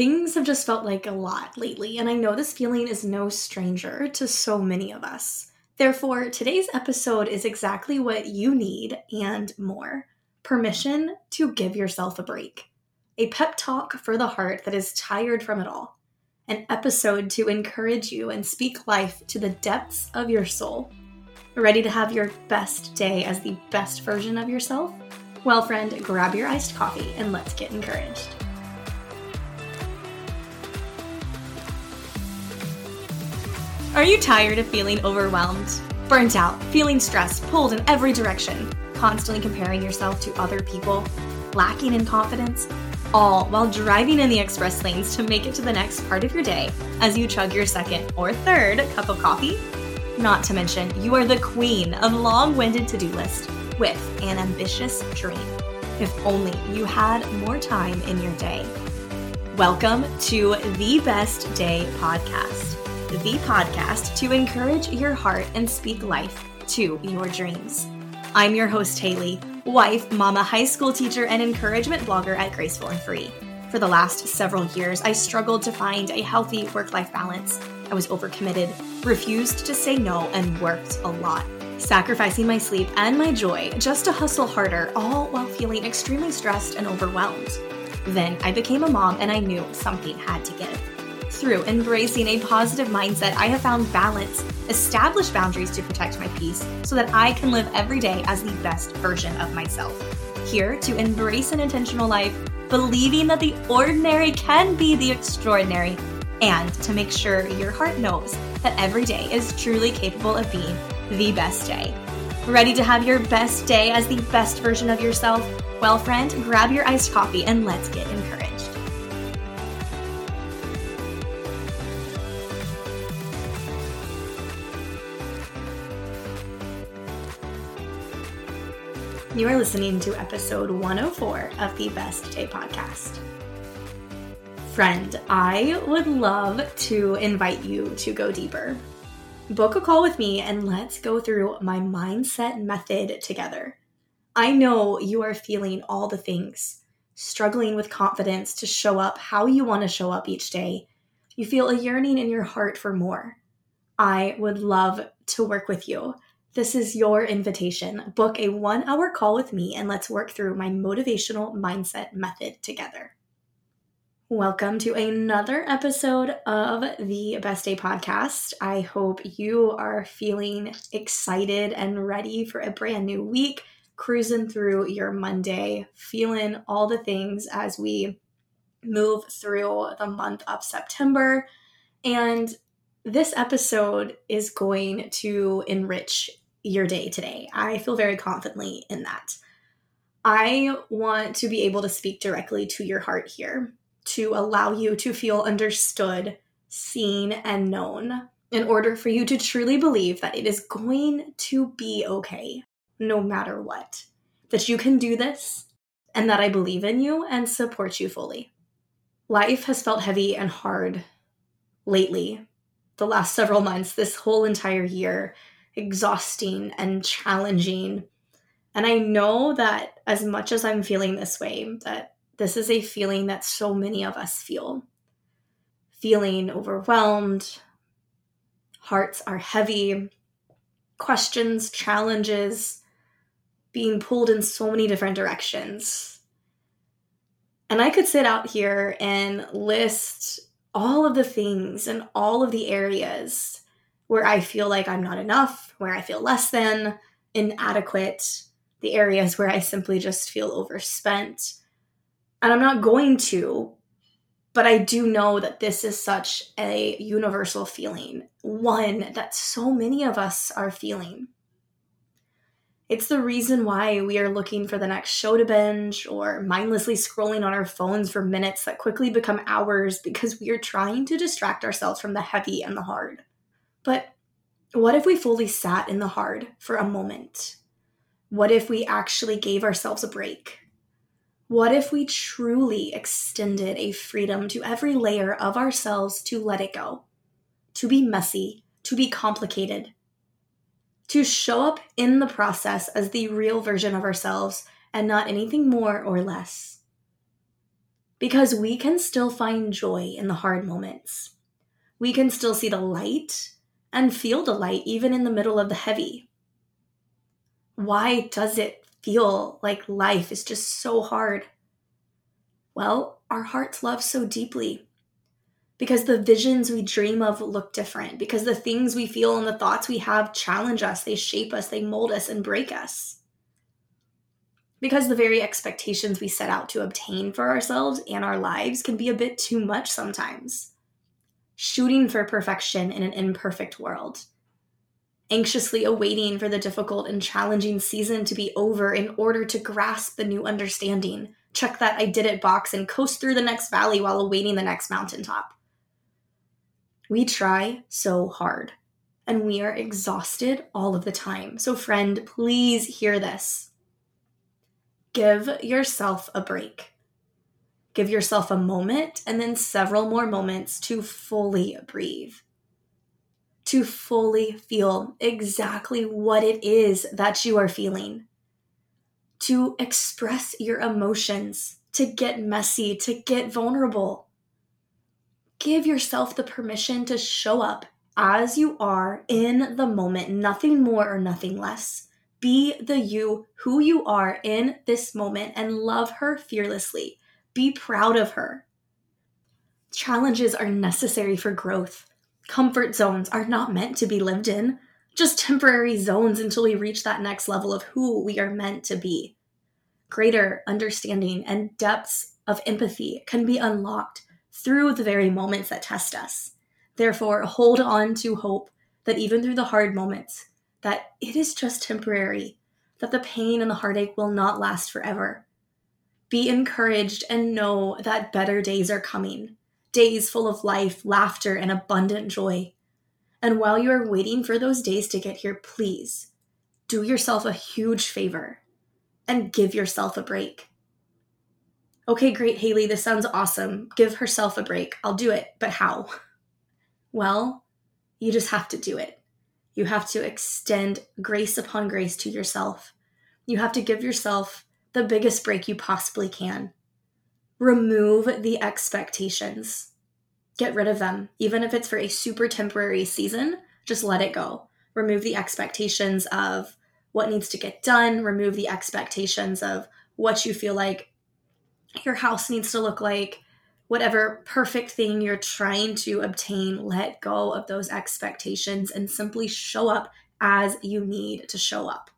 Things have just felt like a lot lately, and I know this feeling is no stranger to so many of us. Therefore, today's episode is exactly what you need and more permission to give yourself a break. A pep talk for the heart that is tired from it all. An episode to encourage you and speak life to the depths of your soul. Ready to have your best day as the best version of yourself? Well, friend, grab your iced coffee and let's get encouraged. Are you tired of feeling overwhelmed, burnt out, feeling stressed, pulled in every direction, constantly comparing yourself to other people, lacking in confidence, all while driving in the express lanes to make it to the next part of your day as you chug your second or third cup of coffee? Not to mention, you are the queen of long winded to do list with an ambitious dream. If only you had more time in your day. Welcome to the Best Day Podcast the podcast to encourage your heart and speak life to your dreams. I'm your host, Haley, wife, mama, high school teacher, and encouragement blogger at Graceful and Free. For the last several years, I struggled to find a healthy work life balance. I was overcommitted, refused to say no, and worked a lot, sacrificing my sleep and my joy just to hustle harder, all while feeling extremely stressed and overwhelmed. Then I became a mom and I knew something had to give through embracing a positive mindset, I have found balance, established boundaries to protect my peace so that I can live every day as the best version of myself. Here to embrace an intentional life, believing that the ordinary can be the extraordinary, and to make sure your heart knows that every day is truly capable of being the best day. Ready to have your best day as the best version of yourself? Well, friend, grab your iced coffee and let's get encouraged. You are listening to episode 104 of the Best Day Podcast. Friend, I would love to invite you to go deeper. Book a call with me and let's go through my mindset method together. I know you are feeling all the things, struggling with confidence to show up how you want to show up each day. You feel a yearning in your heart for more. I would love to work with you this is your invitation. Book a one hour call with me and let's work through my motivational mindset method together. Welcome to another episode of the Best Day Podcast. I hope you are feeling excited and ready for a brand new week, cruising through your Monday, feeling all the things as we move through the month of September. And this episode is going to enrich your day today. I feel very confidently in that. I want to be able to speak directly to your heart here to allow you to feel understood, seen, and known in order for you to truly believe that it is going to be okay no matter what. That you can do this and that I believe in you and support you fully. Life has felt heavy and hard lately, the last several months, this whole entire year exhausting and challenging. And I know that as much as I'm feeling this way, that this is a feeling that so many of us feel. Feeling overwhelmed, hearts are heavy, questions, challenges, being pulled in so many different directions. And I could sit out here and list all of the things and all of the areas where I feel like I'm not enough, where I feel less than, inadequate, the areas where I simply just feel overspent. And I'm not going to, but I do know that this is such a universal feeling, one that so many of us are feeling. It's the reason why we are looking for the next show to binge or mindlessly scrolling on our phones for minutes that quickly become hours because we are trying to distract ourselves from the heavy and the hard. But what if we fully sat in the hard for a moment? What if we actually gave ourselves a break? What if we truly extended a freedom to every layer of ourselves to let it go, to be messy, to be complicated, to show up in the process as the real version of ourselves and not anything more or less? because we can still find joy in the hard moments. We can still see the light and feel the light even in the middle of the heavy. Why does it feel like life is just so hard? Well, our hearts love so deeply because the visions we dream of look different, because the things we feel and the thoughts we have challenge us, they shape us, they mold us, and break us because the very expectations we set out to obtain for ourselves and our lives can be a bit too much sometimes. Shooting for perfection in an imperfect world. Anxiously awaiting for the difficult and challenging season to be over in order to grasp the new understanding, check that I did it box, and coast through the next valley while awaiting the next mountaintop. We try so hard, and we are exhausted all of the time. So, friend, please hear this give yourself a break. Give yourself a moment and then several more moments to fully breathe, to fully feel exactly what it is that you are feeling, to express your emotions, to get messy, to get vulnerable. Give yourself the permission to show up as you are in the moment, nothing more or nothing less be the you who you are in this moment and love her fearlessly. Be proud of her. Challenges are necessary for growth. Comfort zones are not meant to be lived in, just temporary zones until we reach that next level of who we are meant to be. Greater understanding and depths of empathy can be unlocked through the very moments that test us. Therefore, hold on to hope that even through the hard moments, that it is just temporary, that the pain and the heartache will not last forever. Be encouraged and know that better days are coming, days full of life, laughter, and abundant joy. And while you are waiting for those days to get here, please do yourself a huge favor and give yourself a break. Okay, great, Haley, this sounds awesome. Give herself a break. I'll do it, but how? Well, you just have to do it. You have to extend grace upon grace to yourself. You have to give yourself the biggest break you possibly can. Remove the expectations. Get rid of them. Even if it's for a super temporary season, just let it go. Remove the expectations of what needs to get done. Remove the expectations of what you feel like your house needs to look like whatever perfect thing you're trying to obtain, let go of those expectations and simply show up as you need to show up.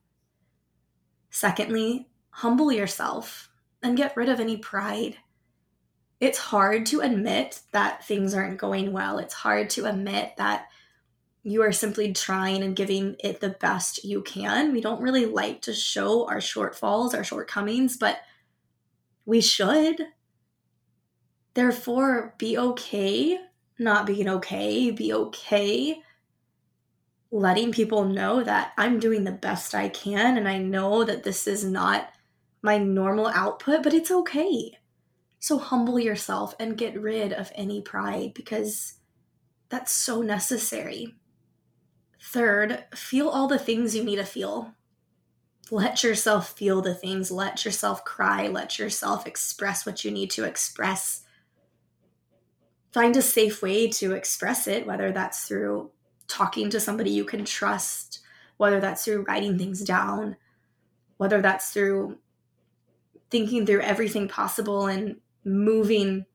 Secondly, humble yourself and get rid of any pride. It's hard to admit that things aren't going well. It's hard to admit that you are simply trying and giving it the best you can. We don't really like to show our shortfalls, our shortcomings, but we should. Therefore, be okay not being okay. Be okay letting people know that I'm doing the best I can and I know that this is not my normal output, but it's okay. So humble yourself and get rid of any pride because that's so necessary. Third, feel all the things you need to feel. Let yourself feel the things. Let yourself cry. Let yourself express what you need to express find a safe way to express it, whether that's through talking to somebody you can trust, whether that's through writing things down, whether that's through thinking through everything possible and moving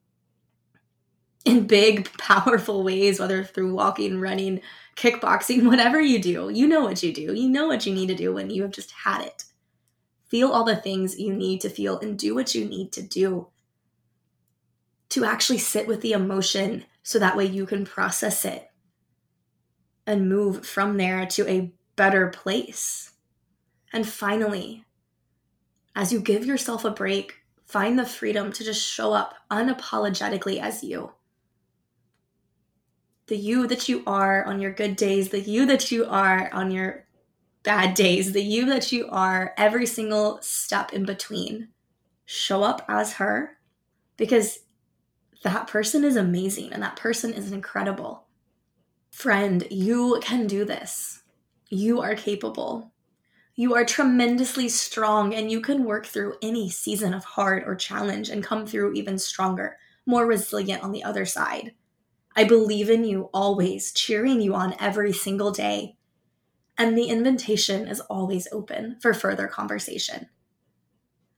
in big, powerful ways, whether through walking, running, kickboxing, whatever you do. You know what you do. You know what you need to do when you have just had it. Feel all the things you need to feel and do what you need to do to actually sit with the emotion so that way you can process it and move from there to a better place. And finally, as you give yourself a break, find the freedom to just show up unapologetically as you. The you that you are on your good days, the you that you are on your bad days, the you that you are every single step in between. Show up as her because that person is amazing and that person is incredible. Friend, you can do this. You are capable. You are tremendously strong and you can work through any season of hard or challenge and come through even stronger, more resilient on the other side. I believe in you always, cheering you on every single day. And the invitation is always open for further conversation.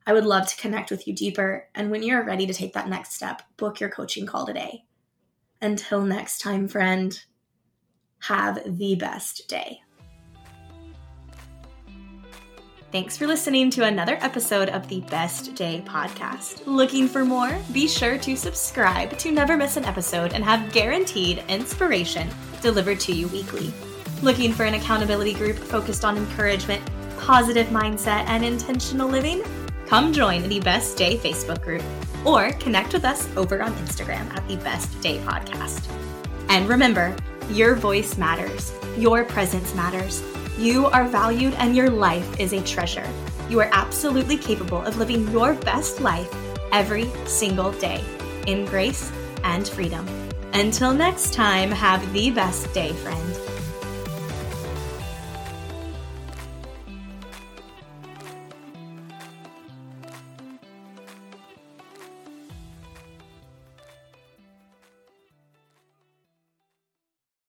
I would love to connect with you deeper, and when you're ready to take that next step, book your coaching call today. Until next time, friend, have the best day. Thanks for listening to another episode of the Best Day podcast. Looking for more? Be sure to subscribe to never miss an episode and have guaranteed inspiration delivered to you weekly. Looking for an accountability group focused on encouragement, positive mindset, and intentional living? Come join the Best Day Facebook group or connect with us over on Instagram at the Best Day Podcast. And remember, your voice matters, your presence matters you are valued and your life is a treasure. You are absolutely capable of living your best life every single day in grace and freedom. Until next time, have the best day, friend.